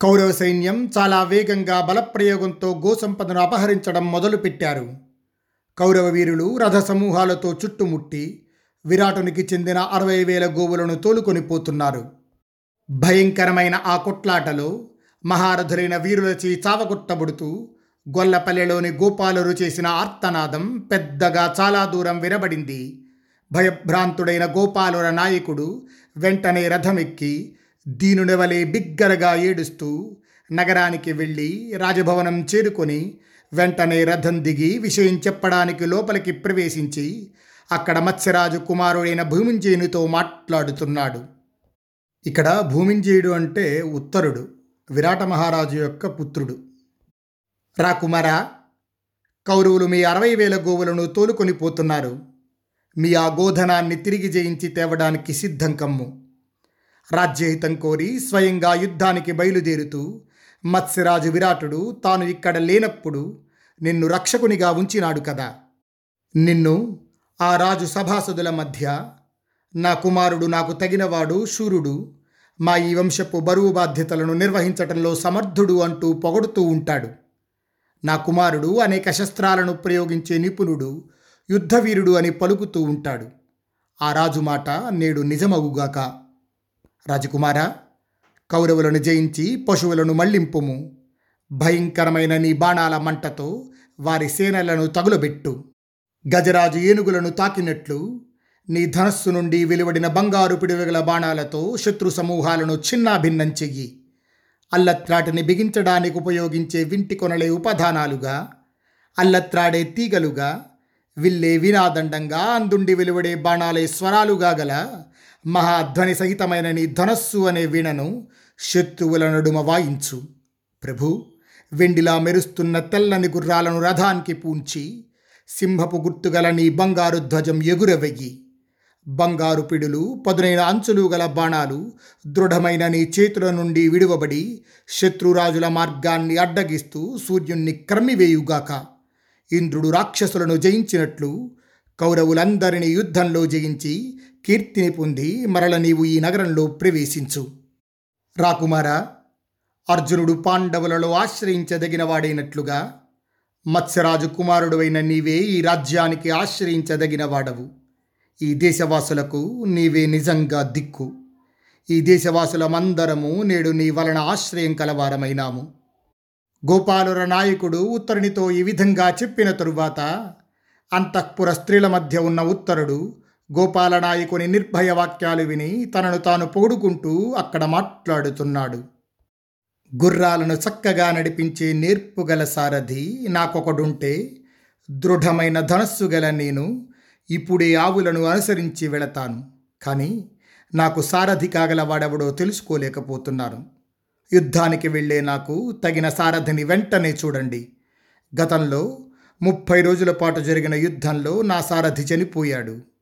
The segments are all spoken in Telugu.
కౌరవ సైన్యం చాలా వేగంగా బలప్రయోగంతో గోసంపదను అపహరించడం మొదలుపెట్టారు. కౌరవ వీరులు రథ సమూహాలతో చుట్టుముట్టి విరాటునికి చెందిన అరవై వేల గోవులను తోలుకొని పోతున్నారు. భయంకరమైన ఆ కొట్లాటలో మహారథులైన వీరులచి చావగొట్టబడుతూ గొల్లపల్లెలోని గోపాలురు చేసిన ఆర్తనాదం పెద్దగా చాలా దూరం వినబడింది. భయభ్రాంతుడైన గోపాలుర నాయకుడు వెంటనే రథమెక్కి దీనునివలే బిగ్గరగా ఏడుస్తూ నగరానికి వెళ్ళి రాజభవనం చేరుకొని వెంటనే రథం దిగి విషయం చెప్పడానికి లోపలికి ప్రవేశించి అక్కడ మత్స్యరాజు కుమారుడైన భూమింజయునితో మాట్లాడుతున్నాడు. ఇక్కడ భూమింజయుడు అంటే ఉత్తరుడు విరాట మహారాజు యొక్క పుత్రుడు. రాకుమారా కౌరవులు మీ అరవై వేల గోవులను తోలుకొని పోతున్నారు. మీ ఆ గోధనాన్ని తిరిగి జయించి తేవడానికి సిద్ధం కమ్ము. రాజ్యహితం కోరి స్వయంగా యుద్ధానికి బయలుదేరుతూ మత్స్యరాజు విరాటుడు తాను ఇక్కడ లేనప్పుడు నిన్ను రక్షకునిగా ఉంచినాడు కదా. నిన్ను ఆ రాజు సభాసదుల మధ్య నా కుమారుడు నాకు తగినవాడు శూరుడు మా ఈ వంశపు బరువు బాధ్యతలను నిర్వహించటంలో సమర్థుడు అంటూ పొగడుతూ ఉంటాడు. నా కుమారుడు అనేక శస్త్రాలను ప్రయోగించే నిపుణుడు యుద్ధవీరుడు అని పలుకుతూ ఉంటాడు. ఆ రాజు మాట నేడు నిజమవుగాక. రాజకుమారా కౌరవులను జయించి పశువులను మళ్ళింపుము. భయంకరమైన నీ బాణాల మంటతో వారి సేనలను తగులబెట్టు. గజరాజు ఏనుగులను తాకినట్లు నీ ధనస్సు నుండి వెలువడిన బంగారు పిడుగుల బాణాలతో శత్రు సమూహాలను చిన్నాభిన్నం చెయ్యి. అల్లత్రాటిని బిగించడానికి ఉపయోగించే వింటి కొనలే ఉపధానాలుగా అల్లత్రాడే తీగలుగా విల్లే వినాదండంగా అందుండి వెలువడే బాణాలే స్వరాలుగా గల మహాధ్వని సహితమైన నీ ధనస్సు అనే వీణను శత్రువుల నడుమ వాయించు. ప్రభు వెండిలా మెరుస్తున్న తెల్లని గుర్రాలను రథానికి పూంచి సింహపు గుర్తుగల నీ బంగారు ధ్వజం ఎగురవెయ్యి బంగారు పిడులు పదునైన అంచులు గల బాణాలు దృఢమైన నీ చేతుల నుండి విడువబడి శత్రురాజుల మార్గాన్ని అడ్డగిస్తూ సూర్యుణ్ణి క్రమ్మివేయుగాక ఇంద్రుడు రాక్షసులను జయించినట్లు కౌరవులందరినీ యుద్ధంలో జయించి కీర్తిని పొంది మరల నీవు ఈ నగరంలో ప్రవేశించు. రాకుమారా అర్జునుడు పాండవులలో ఆశ్రయించదగిన వాడైనట్లుగా మత్స్యరాజు కుమారుడువైన నీవే ఈ రాజ్యానికి ఆశ్రయించదగిన వాడవు ఈ దేశవాసులకు నీవే నిజంగా దిక్కు. ఈ దేశవాసులమందరము నేడు నీ వలన ఆశ్రయం కలవారమైనాము. గోపాలుర నాయకుడు ఉత్తరునితో ఈ విధంగా చెప్పిన తరువాత అంతఃపుర స్త్రీల మధ్య ఉన్న ఉత్తరుడు గోపాలనాయకుని నిర్భయ వాక్యాలు విని తనను తాను పొగుడుకుంటూ అక్కడ మాట్లాడుతున్నాడు. గుర్రాలను చక్కగా నడిపించే నేర్పుగల సారథి నాకొకడుంటే దృఢమైన ధనస్సు గల నేను ఇప్పుడే ఆవులను అనుసరించి వెళతాను. కానీ నాకు సారథి కాగల వాడెవడో తెలుసుకోలేకపోతున్నాను. యుద్ధానికి వెళ్ళే నాకు తగిన సారథిని వెంటనే చూడండి. గతంలో ముప్పై రోజుల పాటు జరిగిన యుద్ధంలో నా సారథి చనిపోయాడు.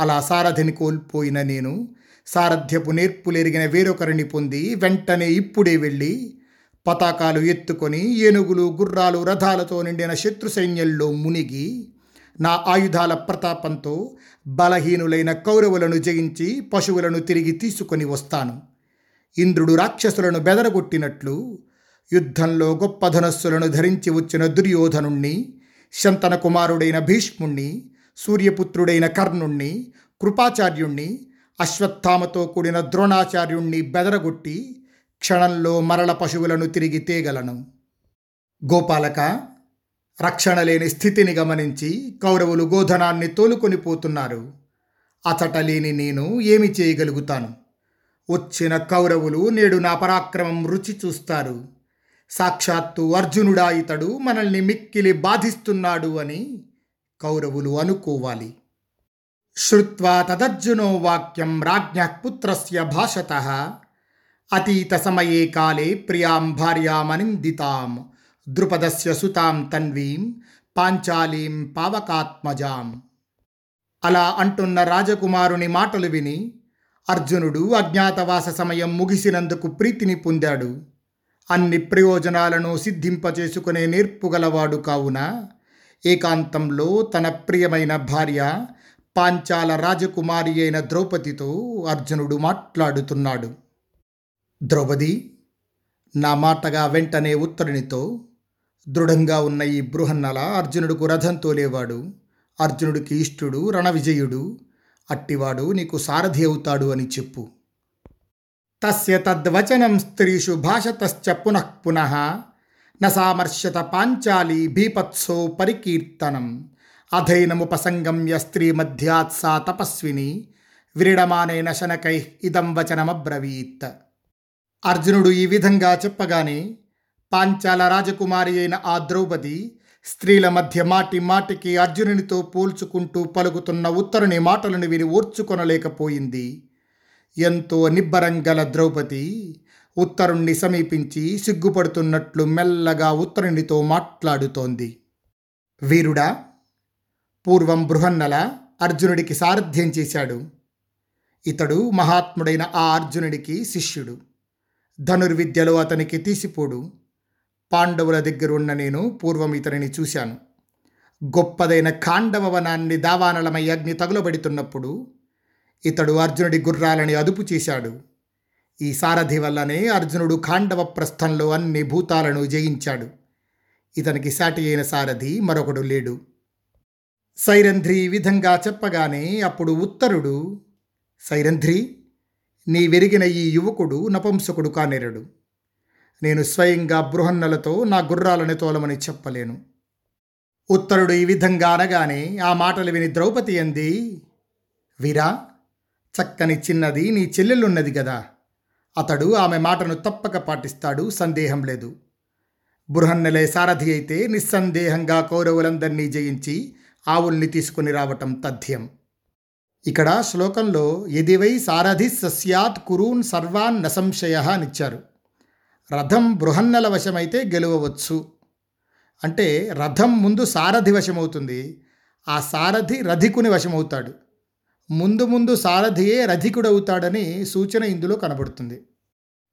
అలా సారథిని కోల్పోయిన నేను. సారథ్యపు నేర్పులెరిగిన వేరొకరిని పొంది వెంటనే ఇప్పుడే వెళ్ళి పతాకాలు ఎత్తుకొని ఏనుగులు గుర్రాలు రథాలతో నిండిన శత్రు సైన్యంలో మునిగి నా ఆయుధాల ప్రతాపంతో బలహీనులైన కౌరవులను జయించి పశువులను తిరిగి తీసుకొని వస్తాను. ఇంద్రుడు రాక్షసులను బెదరగొట్టినట్లు యుద్ధంలో గొప్ప ధనస్సులను ధరించి వచ్చిన దుర్యోధనుణ్ణి శంతన కుమారుడైన భీష్ముణ్ణి సూర్యపుత్రుడైన కర్ణుణ్ణి కృపాచార్యుణ్ణి అశ్వత్థామతో కూడిన ద్రోణాచార్యుణ్ణి బెదరగొట్టి క్షణంలో మరల పశువులను తిరిగి తేగలను. గోపాలక రక్షణ లేని స్థితిని గమనించి కౌరవులు గోధనాన్ని తోలుకొని పోతున్నారు. అతట లేని నేను ఏమి చేయగలుగుతాను? వచ్చిన కౌరవులు నేడు నా పరాక్రమం రుచి చూస్తారు. సాక్షాత్తు అర్జునుడా ఇతడు మనల్ని మిక్కిలి బాధిస్తున్నాడు అని కౌరవులు అనుకోవాలి. శ్రుత్వా తదర్జునో వాక్యం రాజ్ఞ పుత్రస్య భాషత. అతీత సమయే కాలే ప్రియాం భార్యామనిందితాం ద్రుపదస్య సుతాం తన్వీం పాంచాలీం పావకాత్మజాం. అలా అంటున్న రాజకుమారుని మాటలు విని అర్జునుడు అజ్ఞాతవాస సమయం ముగిసినందుకు ప్రీతిని పొందాడు. అన్ని ప్రయోజనాలను సిద్ధింపచేసుకునే నేర్పుగలవాడు కావున ఏకాంతంలో తన ప్రియమైన భార్య పాంచాల రాజకుమారి అయిన ద్రౌపదితో అర్జునుడు మాట్లాడుతున్నాడు. ద్రౌపది నా మాటగా వెంటనే ఉత్తరునితో దృఢంగా ఉన్న ఈ బృహన్నల అర్జునుడుకు రథం తోలేవాడు అర్జునుడికి ఇష్టుడు రణవిజయుడు అట్టివాడు నీకు సారథి అవుతాడు అని చెప్పు. తస్య తద్వచనం స్త్రీషు భాషతశ్చ పునః పునః న పాంచాలి భీపత్సో పరికీర్తనం. అధైనముపసంగమ్య స్త్రీ మధ్యాత్సా తపస్విని. విరిడమానైన శనకై ఇదం వచనమబ్రవీత్. అర్జునుడు ఈ విధంగా చెప్పగానే పాంచాల రాజకుమారి అయిన ఆ ద్రౌపది స్త్రీల మధ్య మాటి మాటికి అర్జునునితో పోల్చుకుంటూ పలుకుతున్న ఉత్తరుని మాటలను విని ఓర్చుకొనలేకపోయింది. ఎంతో నిబ్బరంగల ద్రౌపది ఉత్తరుణ్ణి సమీపించి సిగ్గుపడుతున్నట్లు మెల్లగా ఉత్తరునితో మాట్లాడుతోంది. వీరుడా పూర్వం బృహన్నల అర్జునుడికి సారథ్యం చేశాడు. ఇతడు మహాత్ముడైన ఆ అర్జునుడికి శిష్యుడు. ధనుర్విద్యలో అతనికి తీసిపోడు. పాండవుల దగ్గరున్న నేను పూర్వం ఇతనిని చూశాను. గొప్పదైన ఖాండవ వనాన్ని దావానలమై అగ్ని తగులబెడుతున్నప్పుడు ఇతడు అర్జునుడి గుర్రాలని అదుపు చేశాడు. ఈ సారథి వల్లనే అర్జునుడు ఖాండవ ప్రస్థంలో అన్ని భూతాలను జయించాడు. ఇతనికి సాటి అయిన సారథి మరొకడు లేడు. సైరంధ్రి ఈ విధంగా చెప్పగానే అప్పుడు ఉత్తరుడు సైరంధ్రి నీ వెరిగిన ఈ యువకుడు నపంసకుడు కానేరడు. నేను స్వయంగా బృహన్నలతో నా గుర్రాలను తోలమని చెప్పలేను ఉత్తరుడు ఈ విధంగా అనగానే ఆ మాటలు విని ద్రౌపది అంది వీరా చక్కని చిన్నది నీ చెల్లెలున్నది కదా అతడు ఆమె మాటను తప్పక పాటిస్తాడు సందేహం లేదు. బృహన్నెలే సారథి అయితే నిస్సందేహంగా కౌరవులందరినీ జయించి ఆవుల్ని తీసుకుని రావటం తథ్యం. ఇక్కడ శ్లోకంలో ఎదివై సారథి సస్యాత్ కురూన్ సర్వాన్ నసంశయ అనిచ్చారు రథం బృహన్నల వశమైతే గెలవవచ్చు. అంటే రథం ముందు సారథి వశమవుతుంది. ఆ సారథి రథికుని వశమవుతాడు. ముందు ముందు సారథియే రధికుడవుతాడని సూచన ఇందులో కనబడుతుంది.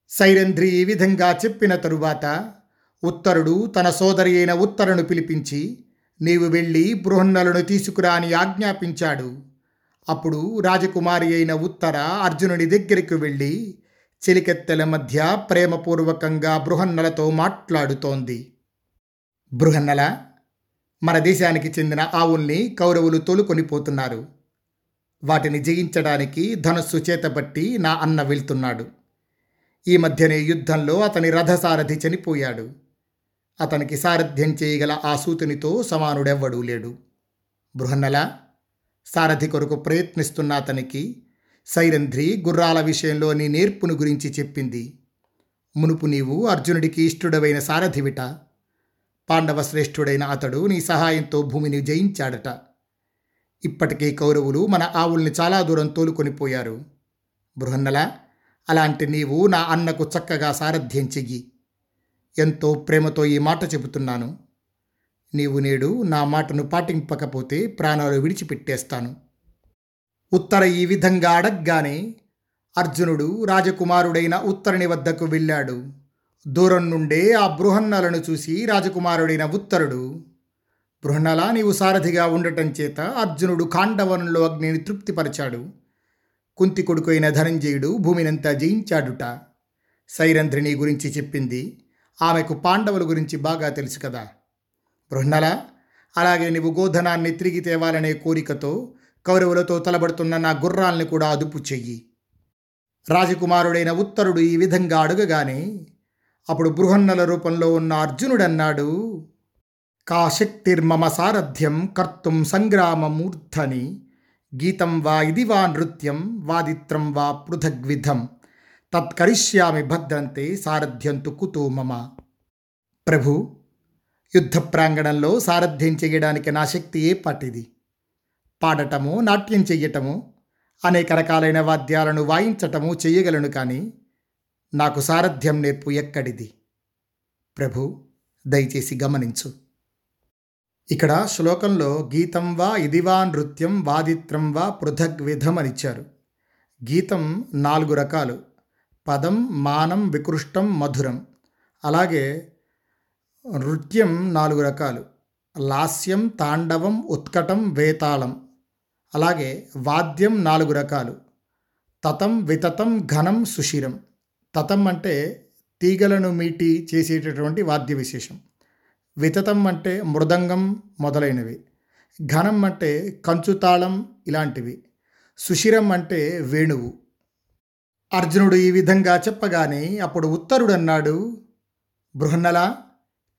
సైరంధ్రి ఈ విధంగా చెప్పిన తరువాత ఉత్తరుడు తన సోదరి అయిన ఉత్తరను పిలిపించి నీవు వెళ్ళి బృహన్నలను తీసుకురా అని ఆజ్ఞాపించాడు. అప్పుడు రాజకుమారి అయిన ఉత్తర అర్జునుని దగ్గరికి వెళ్ళి చెలికెత్తెల మధ్య ప్రేమపూర్వకంగా బృహన్నలతో మాట్లాడుతోంది. బృహన్నల? మన దేశానికి చెందిన ఆవుల్ని కౌరవులు తోలుకొనిపోతున్నారు వాటిని జయించడానికి ధనుస్సు చేతబట్టి నా అన్న వెళ్తున్నాడు. ఈ మధ్యనే యుద్ధంలో అతని రథసారథి చనిపోయాడు. అతనికి సారథ్యం చేయగల ఆ సూతునితో సమానుడెవ్వడూ లేడు. బృహన్నల సారథి కొరకు ప్రయత్నిస్తున్న అతనికి సైరంధ్రి గుర్రాల విషయంలో నీ నేర్పును గురించి చెప్పింది. మునుపు నీవు అర్జునుడికి ఇష్టుడవైన సారథివిట పాండవ శ్రేష్ఠుడైన అతడు నీ సహాయంతో భూమిని జయించాడట. ఇప్పటికే కౌరవులు మన ఆవుల్ని చాలా దూరం తోలుకొనిపోయారు బృహన్నల అలాంటి నీవు నా అన్నకు చక్కగా సారథ్యం చెయ్యి. ఎంతో ప్రేమతో ఈ మాట చెబుతున్నాను. నీవు నేడు నా మాటను పాటింపకపోతే ప్రాణాలు విడిచిపెట్టేస్తాను. ఉత్తర ఈ విధంగా అడగ్గానే అర్జునుడు రాజకుమారుడైన ఉత్తరుని వద్దకు వెళ్ళాడు. దూరం నుండే ఆ బృహన్నలను చూసి రాజకుమారుడైన ఉత్తరుడు బృహణలా నీవు సారథిగా ఉండటం చేత అర్జునుడు కాండవనంలో అగ్నిని తృప్తిపరిచాడు. కుంతి కొడుకు అయిన ధనంజయుడు భూమినంతా జయించాడుట. సైరంధ్రిని గురించి చెప్పింది. ఆమెకు పాండవుల గురించి బాగా తెలుసు కదా. బృహన్నల అలాగే నీవు గోధనాన్ని తిరిగి తేవాలనే కోరికతో కౌరవులతో తలబడుతున్న నా గుర్రాల్ని కూడా అదుపు చెయ్యి. రాజకుమారుడైన ఉత్తరుడు ఈ విధంగా అడుగగానే అప్పుడు బృహన్నల రూపంలో ఉన్న అర్జునుడన్నాడు. కాశక్తిర్మమ సారథ్యం కర్తుం సంగ్రామమూర్ధని గీతం వా ఇది వా నృత్యం వాదిత్రం వా పృథగ్విధం తత్కరిష్యామి భద్రంతే సారథ్యంతు కుతో మమ ప్రభు యుద్ధ ప్రాంగణంలో సారథ్యం చేయడానికి నా శక్తి ఏ పాటిది? పాడటము నాట్యం చెయ్యటము అనేక రకాలైన వాద్యాలను వాయించటము చెయ్యగలను కానీ నాకు సారథ్యం నేర్పు ఎక్కడిది? ప్రభు దయచేసి గమనించు. ఇక్కడ శ్లోకంలో గీతం వా ఇదివా నృత్యం వాదిత్రం వా పృథగ్విధం విధం అనిచ్చారు గీతం నాలుగు రకాలు. పదం మానం వికృష్టం మధురం. అలాగే నృత్యం నాలుగు రకాలు. లాస్యం తాండవం ఉత్కటం వేతాళం. అలాగే వాద్యం నాలుగు రకాలు. తతం వితతం ఘనం సుషిరం తతం అంటే తీగలను మీటి చేసేటటువంటి వాద్య విశేషం. వితతం అంటే మృదంగం మొదలైనవి. ఘనం అంటే కంచుతాళం ఇలాంటివి. సుషిరం అంటే వేణువు. అర్జునుడు ఈ విధంగా చెప్పగానే అప్పుడు ఉత్తరుడు అన్నాడు బృహన్నల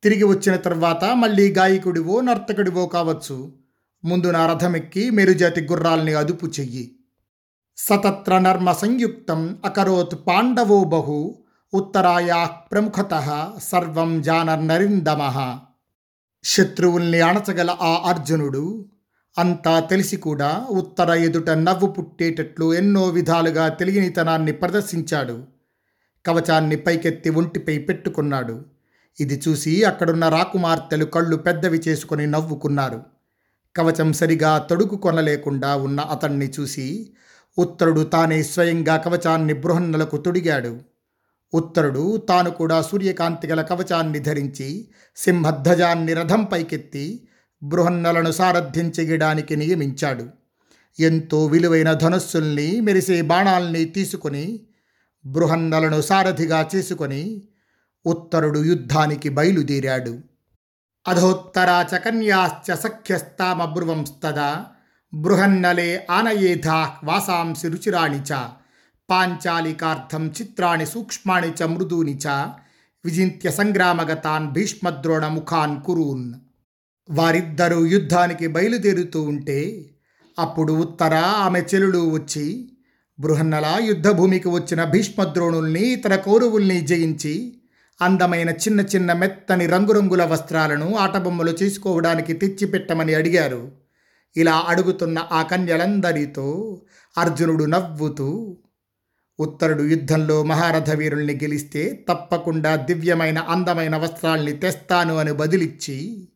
తిరిగి వచ్చిన తర్వాత మళ్ళీ గాయకుడివో నర్తకుడివో కావచ్చు. ముందు నా రథమెక్కి మెరుజాతి గుర్రాల్ని అదుపు చెయ్యి. సతత్ర నర్మ సంయుక్తం అకరోత్ పాండవో బహు ఉత్తరాయా ప్రముఖత సర్వం జానర్నరిందమ శత్రువుల్ని అణచగల ఆ అర్జునుడు అంతా తెలిసి కూడా ఉత్తర ఎదుట నవ్వు పుట్టేటట్లు ఎన్నో విధాలుగా తెలియనితనాన్ని ప్రదర్శించాడు కవచాన్ని పైకెత్తి ఒంటిపై పెట్టుకున్నాడు ఇది చూసి అక్కడున్న రాకుమార్తెలు కళ్ళు పెద్దవి చేసుకొని నవ్వుకున్నారు కవచం సరిగా తొడుగు కొనలేకుండా ఉన్న అతన్ని చూసి ఉత్తరుడు తానే స్వయంగా కవచాన్ని బృహన్నలకు తొడిగాడు ఉత్తరుడు తాను కూడా సూర్యకాంతి గల కవచాన్ని ధరించి సింహధ్వజాన్ని రథం పైకెత్తి బృహన్నలను సారథ్యం చేయడానికి నియమించాడు. ఎంతో విలువైన ధనుస్సుల్ని మెరిసే బాణాల్ని తీసుకొని బృహన్నలను సారథిగా చేసుకొని ఉత్తరుడు యుద్ధానికి బయలుదేరాడు. అధోత్తరాచ కన్యాశ్చ సఖ్యస్తామబ్రువంస్తదా బృహన్నలే ఆనయేధా వాసాంసి రుచిరాణి చ పాంచాలికార్థం చిత్రాణి సూక్ష్మాణి చ మృదూని చ విజింత్య సంగ్రామగతాన్ భీష్మద్రోణ ముఖాన్ కురూన్. వారిద్దరూ యుద్ధానికి బయలుదేరుతూ ఉంటే అప్పుడు ఉత్తర ఆమె చెలులు వచ్చి బృహన్నల యుద్ధభూమికి వచ్చిన భీష్మద్రోణుల్ని ఇతర కౌరవుల్ని జయించి అందమైన చిన్న చిన్న మెత్తని రంగురంగుల వస్త్రాలను ఆటబొమ్మలు చేసుకోవడానికి తెచ్చిపెట్టమని అడిగారు. ఇలా అడుగుతున్న ఆ కన్యలందరితో అర్జునుడు నవ్వుతూ ఉత్తరుడు యుద్ధంలో మహారథ వీరుల్ని గెలిస్తే తప్పకుండా దివ్యమైన అందమైన వస్త్రాల్ని తెస్తాను అని బదిలిచ్చి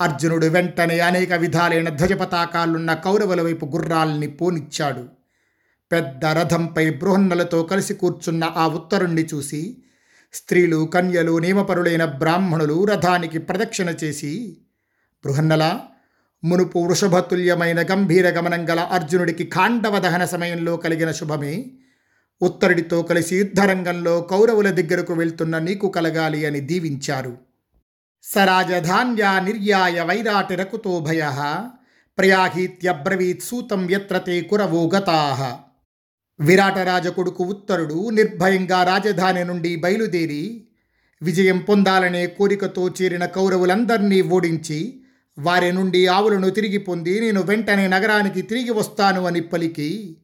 అర్జునుడు వెంటనే అనేక విధాలైన ధ్వజపతాకాలున్న కౌరవుల వైపు గుర్రాల్ని పోనిచ్చాడు. పెద్ద రథంపై బృహన్నలతో కలిసి కూర్చున్న ఆ ఉత్తరుణ్ణి చూసి స్త్రీలు కన్యలు నియమపరులైన బ్రాహ్మణులు రథానికి ప్రదక్షిణ చేసి బృహన్నల మునుపు వృషభతుల్యమైన గంభీర గమనం గల అర్జునుడికి ఖాండవ దహన సమయంలో కలిగిన శుభమే ఉత్తరుడితో కలిసి యుద్ధరంగంలో కౌరవుల దగ్గరకు వెళ్తున్న నీకు కలగాలి అని దీవించారు. సరాజధాన్యా నిర్యాయ వైరాటిరకుతో భయ ప్రయాహీత్యబ్రవీత్ సూతం యత్రతే కురవో గతాహ విరాటరాజ కొడుకు ఉత్తరుడు నిర్భయంగా రాజధాని నుండి బయలుదేరి విజయం పొందాలనే కోరికతో చేరిన కౌరవులందరినీ ఓడించి వారి నుండి ఆవులను తిరిగి పొంది నేను వెంటనే నగరానికి తిరిగి వస్తాను అని పలికి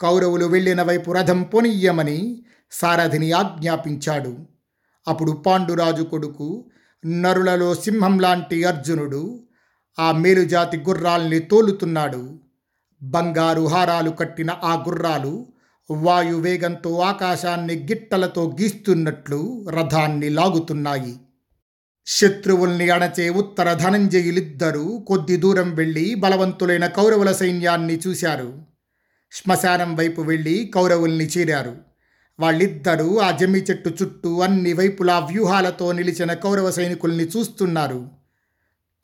కౌరవులు వెళ్ళిన వైపు రథం పొనియ్యమని సారథిని ఆజ్ఞాపించాడు. అప్పుడు పాండురాజు కొడుకు నరులలో సింహం లాంటి అర్జునుడు ఆ మేలుజాతి గుర్రాల్ని తోలుతున్నాడు. బంగారు హారాలు కట్టిన ఆ గుర్రాలు వాయువేగంతో ఆకాశాన్ని గిట్టలతో గీస్తున్నట్లు రథాన్ని లాగుతున్నాయి. శత్రువుల్ని అణచే ఉత్తర ధనంజయులిద్దరూ కొద్ది దూరం వెళ్ళి బలవంతులైన కౌరవుల సైన్యాన్ని చూశారు. శ్మశానం వైపు వెళ్ళి కౌరవుల్ని చేరారు. వాళ్ళిద్దరూ ఆ జమ్మి చెట్టు చుట్టూ అన్ని వైపులా వ్యూహాలతో నిలిచిన కౌరవ సైనికుల్ని చూస్తున్నారు.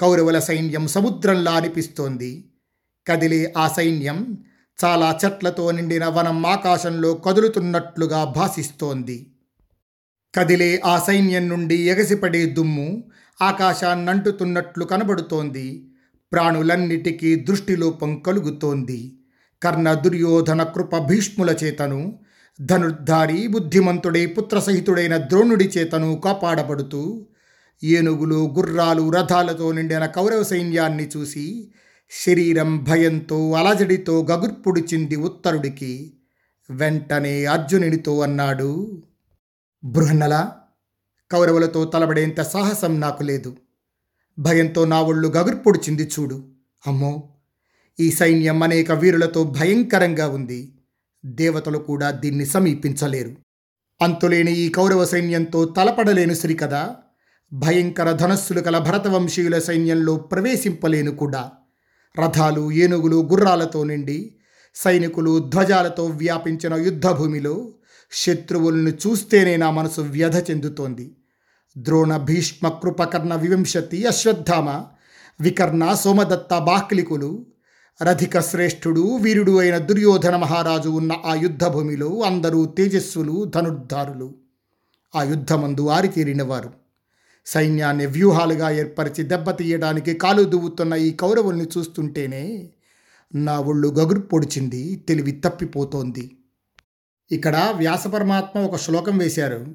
కౌరవుల సైన్యం సముద్రంలా అనిపిస్తోంది. కదిలే ఆ సైన్యం చాలా చెట్లతో నిండిన వనం ఆకాశంలో కదులుతున్నట్లుగా భాసిస్తోంది. కదిలే ఆ సైన్యం నుండి ఎగసిపడే దుమ్ము ఆకాశాన్నంటుతున్నట్లు కనబడుతోంది. ప్రాణులన్నిటికీ దృష్టిలోపం కలుగుతోంది. కర్ణ దుర్యోధన కృప భీష్ముల చేతను ధనుర్ధారి బుద్ధిమంతుడే పుత్రసహితుడైన ద్రోణుడి చేతను కాపాడబడుతూ ఏనుగులు గుర్రాలు రథాలతో నిండిన కౌరవ సైన్యాన్ని చూసి శరీరం భయంతో అలజడితో గగుర్పుడిచింది ఉత్తరుడికి వెంటనే అర్జునునితో అన్నాడు బృహన్నల కౌరవులతో తలబడేంత సాహసం నాకు లేదు. భయంతో నా ఒళ్ళు గగుర్పొడిచింది చూడు అమ్మో! ఈ సైన్యం అనేక వీరులతో భయంకరంగా ఉంది. దేవతలు కూడా దీన్ని సమీపించలేరు. అంతులేని ఈ కౌరవ సైన్యంతో తలపడలేను సరికదా భయంకర ధనస్సులు కల భరతవంశీయుల సైన్యంలో ప్రవేశింపలేను కూడా. రథాలు ఏనుగులు గుర్రాలతో నిండి సైనికులు ధ్వజాలతో వ్యాపించిన యుద్ధభూమిలో శత్రువులను చూస్తేనే నా మనసు వ్యధ చెందుతోంది. ద్రోణ భీష్మ కృపకర్ణ వివింశతి అశ్వత్థామ వికర్ణ సోమదత్త బాక్లికులు రధిక శ్రేష్ఠుడు వీరుడు అయిన దుర్యోధన మహారాజు ఉన్న ఆ యుద్ధభూమిలో అందరూ తేజస్సులు ధనుర్ధారులు. ఆ యుద్ధమందు ఆరితేరినవారు. సైన్యాన్ని వ్యూహాలుగా ఏర్పరిచి దెబ్బతీయడానికి కాలు దువ్వుతున్న ఈ కౌరవుల్ని చూస్తుంటేనే నా ఒళ్ళు గగురు పొడిచింది తెలివి తప్పిపోతోంది. ఇక్కడ వ్యాసపరమాత్మ ఒక శ్లోకం వేశారు.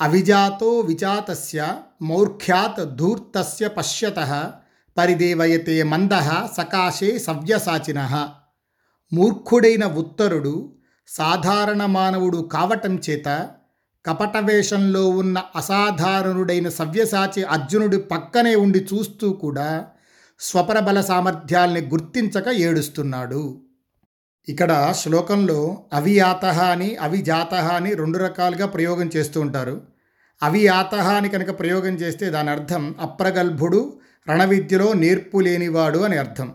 అవిజాతో విజాతస్య మౌర్ఖ్యాత్ ధూర్తస్య పశ్యత పరిదేవయతే మంద సకాశే సవ్యసాచిన. మూర్ఖుడైన ఉత్తరుడు సాధారణ మానవుడు కావటం చేత కపట వేషంలో ఉన్న అసాధారణుడైన సవ్యసాచి అర్జునుడి పక్కనే ఉండి చూస్తూ కూడా స్వపరబల సామర్థ్యాల్ని గుర్తించక ఏడుస్తున్నాడు. ఇక్కడ శ్లోకంలో అవియాత అని అవిజాత అని రెండు రకాలుగా ప్రయోగం చేస్తూ ఉంటారు. అవియాత అని కనుక ప్రయోగం చేస్తే దాని అర్థం అప్రగల్భుడు రణవిద్యలో నేర్పు లేనివాడు అని అర్థం.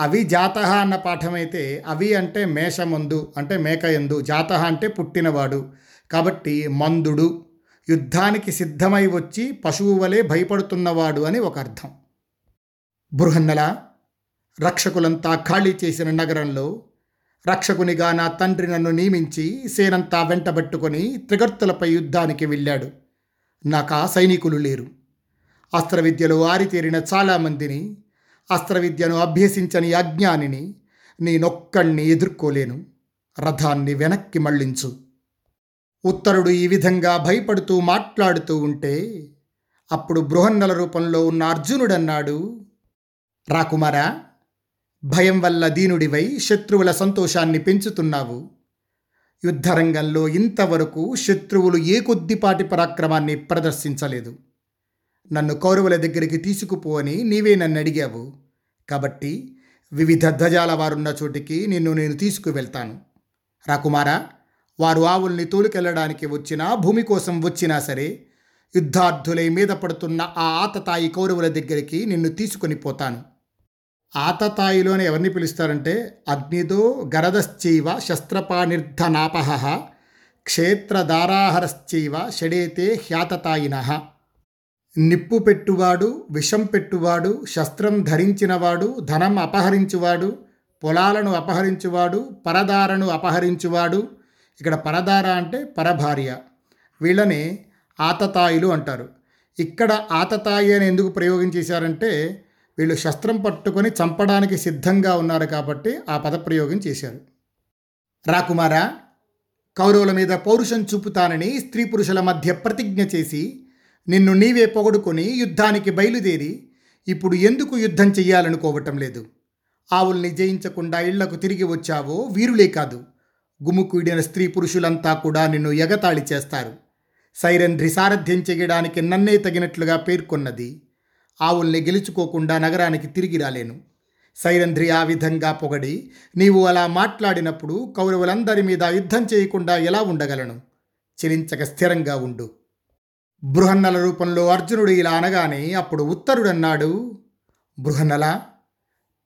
అవి జాత అన్న పాఠమైతే అవి అంటే మేషమందు అంటే మేకయందు. జాత అంటే పుట్టినవాడు. కాబట్టి మందుడు యుద్ధానికి సిద్ధమై వచ్చి పశువు వలె భయపడుతున్నవాడు అని ఒక అర్థం. బృహన్నల రక్షకులంతా ఖాళీ చేసిన నగరంలో రక్షకునిగా నా తండ్రి నన్ను నియమించి సేనంతా వెంటబెట్టుకొని త్రిగర్తులపై యుద్ధానికి వెళ్ళాడు. నాకా సైనికులు లేరు. అస్త్రవిద్యలో ఆరితేరిన చాలామందిని అస్త్రవిద్యను అభ్యసించని అజ్ఞానిని నేనొక్కణ్ణి ఎదుర్కోలేను. రథాన్ని వెనక్కి మళ్ళించు ఉత్తరుడు ఈ విధంగా భయపడుతూ మాట్లాడుతూ ఉంటే అప్పుడు బృహన్నల రూపంలో ఉన్న అర్జునుడన్నాడు రాకుమారా భయం వల్ల దీనుడివై శత్రువుల సంతోషాన్ని పెంచుతున్నావు. యుద్ధరంగంలో ఇంతవరకు శత్రువులు ఏ కొద్దిపాటి పరాక్రమాన్ని ప్రదర్శించలేదు. నన్ను కౌరవుల దగ్గరికి తీసుకుపో అని నీవే నన్ను అడిగావు. కాబట్టి వివిధ ధ్వజాల వారున్న చోటికి నిన్ను నేను తీసుకువెళ్తాను. రాకుమారా వారు ఆవుల్ని తోలుకెళ్ళడానికి వచ్చినా భూమి కోసం వచ్చినా సరే యుద్ధార్థులై మీద పడుతున్న ఆ ఆతతాయి కౌరవుల దగ్గరికి నిన్ను తీసుకొని పోతాను. ఆతతాయిలోనే ఎవరిని పిలుస్తారంటే అగ్నిదో గరదశ్చైవ శస్త్రపానిర్ధనాపహ క్షేత్రధారాహరశ్చైవ షడేతే హ్యాతతాయిన. నిప్పు పెట్టువాడు విషం పెట్టువాడు శస్త్రం ధరించినవాడు ధనం అపహరించువాడు పొలాలను అపహరించువాడు పరదారను అపహరించువాడు. ఇక్కడ పరదార అంటే పరభార్య. వీళ్ళని ఆతతాయిలు అంటారు. ఇక్కడ ఆతతాయి అని ఎందుకు ప్రయోగం చేశారంటే వీళ్ళు శస్త్రం పట్టుకొని చంపడానికి సిద్ధంగా ఉన్నారు కాబట్టి ఆ పదప్రయోగం చేశారు. రాకుమారా కౌరవుల మీద పౌరుషం చూపుతానని స్త్రీ పురుషుల మధ్య ప్రతిజ్ఞ చేసి నిన్ను నీవే పొగడుకొని యుద్ధానికి బయలుదేరి ఇప్పుడు ఎందుకు యుద్ధం చెయ్యాలనుకోవటం లేదు. ఆవుల్ని జయించకుండా ఇళ్ళకు తిరిగి వచ్చావో వీరులే కాదు. గుమ్ముకూడిన స్త్రీ పురుషులంతా కూడా నిన్ను ఎగతాళి చేస్తారు. సైరంధ్రి సారథ్యం చేయడానికి నన్నే తగినట్లుగా పేర్కొన్నది. ఆవుల్ని గెలుచుకోకుండా నగరానికి తిరిగి రాలేను. సైరంధ్రి ఆ విధంగా పొగడి నీవు అలా మాట్లాడినప్పుడు కౌరవులందరి మీద యుద్ధం చేయకుండా ఎలా ఉండగలను? చెలించక స్థిరంగా ఉండు. బృహన్నల రూపంలో అర్జునుడు ఇలా అనగానే అప్పుడు ఉత్తరుడన్నాడు బృహన్నల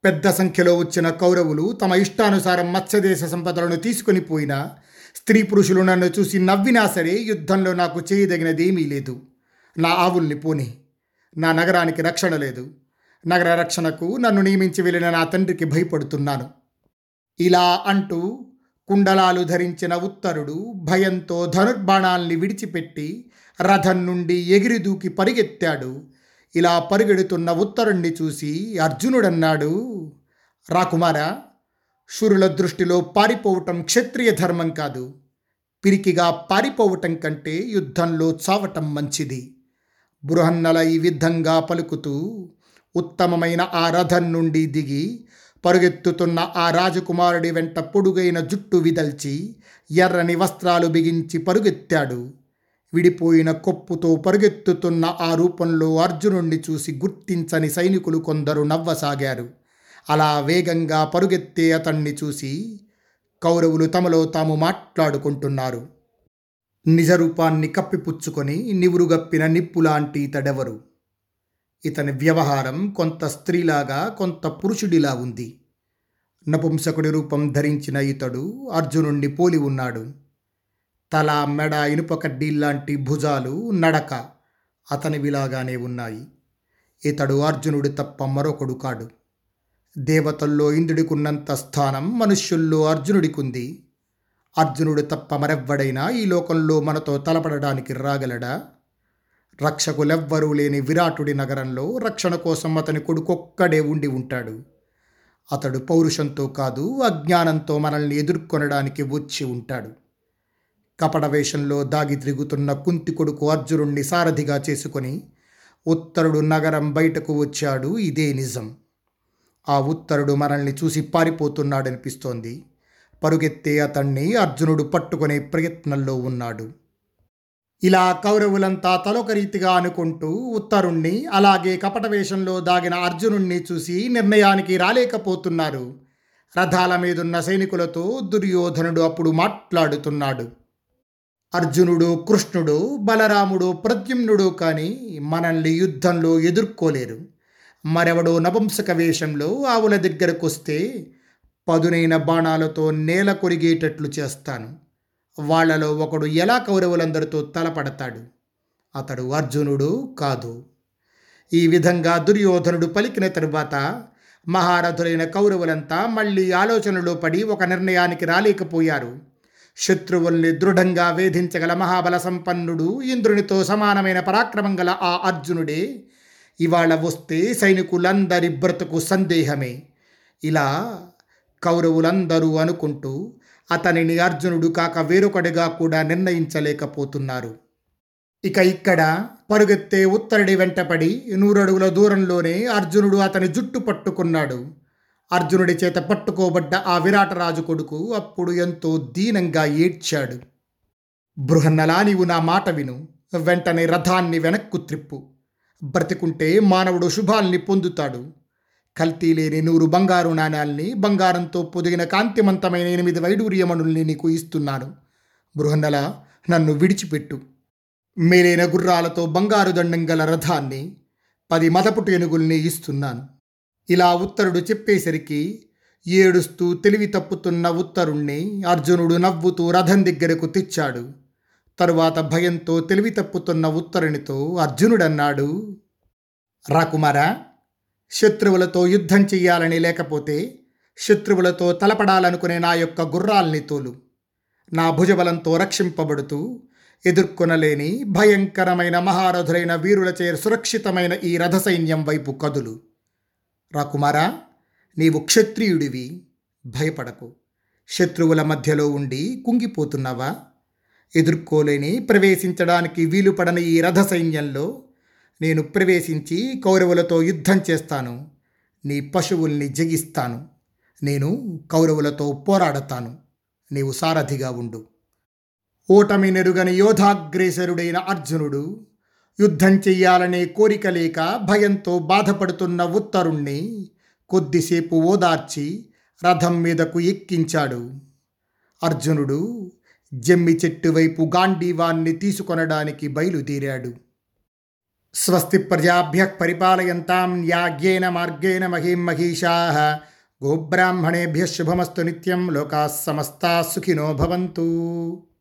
పెద్ద సంఖ్యలో వచ్చిన కౌరవులు తమ ఇష్టానుసారం మత్స్యదేశ సంపదలను తీసుకొని పోయినా స్త్రీ పురుషులు నన్ను చూసి నవ్వినా సరే యుద్ధంలో నాకు చేయదగినదేమీ లేదు. నా ఆవుల్ని పోని నా నగరానికి రక్షణ లేదు. నగర రక్షణకు నన్ను నియమించి వెళ్ళిన నా తండ్రికి భయపడుతున్నాను. ఇలా అంటూ కుండలాలు ధరించిన ఉత్తరుడు భయంతో ధనుర్బాణాల్ని విడిచిపెట్టి రథం నుండి ఎగిరి దూకి పరిగెత్తాడు. ఇలా పరిగెడుతున్న ఉత్తరుణ్ణి చూసి అర్జునుడన్నాడు రాకుమారా శురుల దృష్టిలో పారిపోవటం క్షత్రియ ధర్మం కాదు. పిరికిగా పారిపోవటం కంటే యుద్ధంలో చావటం మంచిది. బృహన్నల ఈ విధంగా పలుకుతూ ఉత్తమమైన ఆ రథం నుండి దిగి పరుగెత్తుతున్న ఆ రాజకుమారుడి వెంట పొడుగైన జుట్టు విదల్చి ఎర్రని వస్త్రాలు బిగించి పరుగెత్తాడు. విడిపోయిన కొప్పుతో పరుగెత్తుతున్న ఆ రూపంలో అర్జునుణ్ణి చూసి గుర్తించని సైనికులు కొందరు నవ్వసాగారు. అలా వేగంగా పరుగెత్తే అతన్ని చూసి కౌరవులు తమలో తాము మాట్లాడుకుంటున్నారు. నిజరూపాన్ని కప్పిపుచ్చుకొని నివురుగప్పిన నిప్పులాంటి ఇతడెవరు? ఇతని వ్యవహారం కొంత స్త్రీలాగా కొంత పురుషుడిలా ఉంది. నపుంసకుడి రూపం ధరించిన ఇతడు అర్జునుణ్ణి పోలి ఉన్నాడు. తల మెడ ఇనుప కడ్డీల్లాంటి భుజాలు నడక అతనివిలాగానే ఉన్నాయి. ఇతడు అర్జునుడు తప్ప మరొకడు కాడు. దేవతల్లో ఇంద్రుడికున్నంత స్థానం మనుష్యుల్లో అర్జునుడికుంది. అర్జునుడు తప్ప మరెవ్వడైనా ఈ లోకంలో మనతో తలపడడానికి రాగలడా? రక్షకులెవ్వరూ లేని విరాటుడి నగరంలో రక్షణ కోసం అతని కొడుకొక్కడే ఉండి ఉంటాడు. అతడు పౌరుషంతో కాదు అజ్ఞానంతో మనల్ని ఎదుర్కొనడానికి వచ్చి ఉంటాడు. కపట వేషంలో దాగి తిరుగుతున్న కుంతి కొడుకు అర్జునుణ్ణి సారథిగా చేసుకొని ఉత్తరుడు నగరం బయటకు వచ్చాడు. ఇదే నిజం. ఆ ఉత్తరుడు మనల్ని చూసి పారిపోతున్నాడనిపిస్తోంది. పరుగెత్తే అతన్ని అర్జునుడు పట్టుకునే ప్రయత్నంలో ఉన్నాడు. ఇలా కౌరవులంతా తలొక రీతిగా అనుకుంటూ ఉత్తరుణ్ణి అలాగే కపట వేషంలో దాగిన అర్జునుణ్ణి చూసి నిర్ణయానికి రాలేకపోతున్నారు. రథాల మీదున్న సైనికులతో దుర్యోధనుడు అప్పుడు మాట్లాడుతున్నాడు. అర్జునుడు కృష్ణుడు బలరాముడు ప్రద్యుమ్నుడు కానీ మనల్ని యుద్ధంలో ఎదుర్కోలేరు. మరెవడో నపుంసక వేషంలో ఆవుల దగ్గరకొస్తే పదునైన బాణాలతో నేల కొరిగేటట్లు చేస్తాను. వాళ్ళలో ఒకడు ఎలా కౌరవులందరితో తలపడతాడు? అతడు అర్జునుడు కాదు. ఈ విధంగా దుర్యోధనుడు పలికిన తరువాత మహారథులైన కౌరవులంతా మళ్ళీ ఆలోచనలో పడి ఒక నిర్ణయానికి రాలేకపోయారు. శత్రువుల్ని దృఢంగా వేధించగల మహాబల సంపన్నుడు ఇంద్రునితో సమానమైన పరాక్రమం గల ఆ అర్జునుడే. ఇవాళ వస్తే సైనికులందరి బ్రతుకు సందేహమే. ఇలా కౌరవులందరూ అనుకుంటూ అతనిని అర్జునుడు కాక వేరొకడిగా కూడా నిర్ణయించలేకపోతున్నారు. ఇక ఇక్కడ పరుగెత్తే ఉత్తరుడి వెంటపడి నూరడుగుల దూరంలోనే అర్జునుడు అతని జుట్టు పట్టుకున్నాడు. అర్జునుడి చేత పట్టుకోబడ్డ ఆ విరాటరాజు కొడుకు అప్పుడు ఎంతో దీనంగా ఏడ్చాడు. బృహన్నలా నీవు నా మాట విను. వెంటనే రథాన్ని వెనక్కు త్రిప్పు. బ్రతికుంటే మానవుడు శుభాల్ని పొందుతాడు. కల్తీ లేని నూరు బంగారు నాణ్యాల్ని బంగారంతో పొదిగిన కాంతిమంతమైన ఎనిమిది వైడూర్యమణుల్ని నీకు ఇస్తున్నాను. బృహన్నల నన్ను విడిచిపెట్టు. మేలైన గుర్రాలతో బంగారు దండం గల రథాన్ని పది మదపుటు ఏనుగుల్ని ఇస్తున్నాను. ఇలా ఉత్తరుడు చెప్పేసరికి ఏడుస్తూ తెలివి తప్పుతున్న ఉత్తరుణ్ణి అర్జునుడు నవ్వుతూ రథం దగ్గరకు తెచ్చాడు. తరువాత భయంతో తెలివి తప్పుతున్న ఉత్తరునితో అర్జునుడన్నాడు. రాకుమారా శత్రువులతో యుద్ధం చెయ్యాలని లేకపోతే శత్రువులతో తలపడాలనుకునే నా యొక్క గుర్రాల్ని తోలు. నా భుజబలంతో రక్షింపబడుతూ ఎదుర్కొనలేని భయంకరమైన మహారథులైన వీరులచే సురక్షితమైన ఈ రథసైన్యం వైపు కదులు. రాకుమారా నీవు క్షత్రియుడివి భయపడకు. శత్రువుల మధ్యలో ఉండి కుంగిపోతున్నావా? ఎదుర్కోలేని ప్రవేశించడానికి వీలుపడని ఈ రథ సైన్యంలో నేను ప్రవేశించి కౌరవులతో యుద్ధం చేస్తాను. నీ పశువుల్ని జగిస్తాను. నేను కౌరవులతో పోరాడతాను. నీవు సారథిగా ఉండు. ఓటమి నెరుగని యోధాగ్రేసరుడైన అర్జునుడు యుద్ధం చెయ్యాలనే కోరిక లేక భయంతో బాధపడుతున్న ఉత్తరుణ్ణి కొద్దిసేపు ఓదార్చి రథం మీదకు ఎక్కించాడు. అర్జునుడు జమ్మి చెట్టు వైపు గాంధీవాన్ని తీసుకొనడానికి బయలుదేరాడు. స్వస్తి ప్రజాభ్య పరిపాలయంతాం యాజ్ఞేన మార్గేణ మహీం మహిషా గోబ్రాహ్మణేభ్య శుభమస్తు నిత్యం లోకా సమస్తా సుఖినో భవంతు.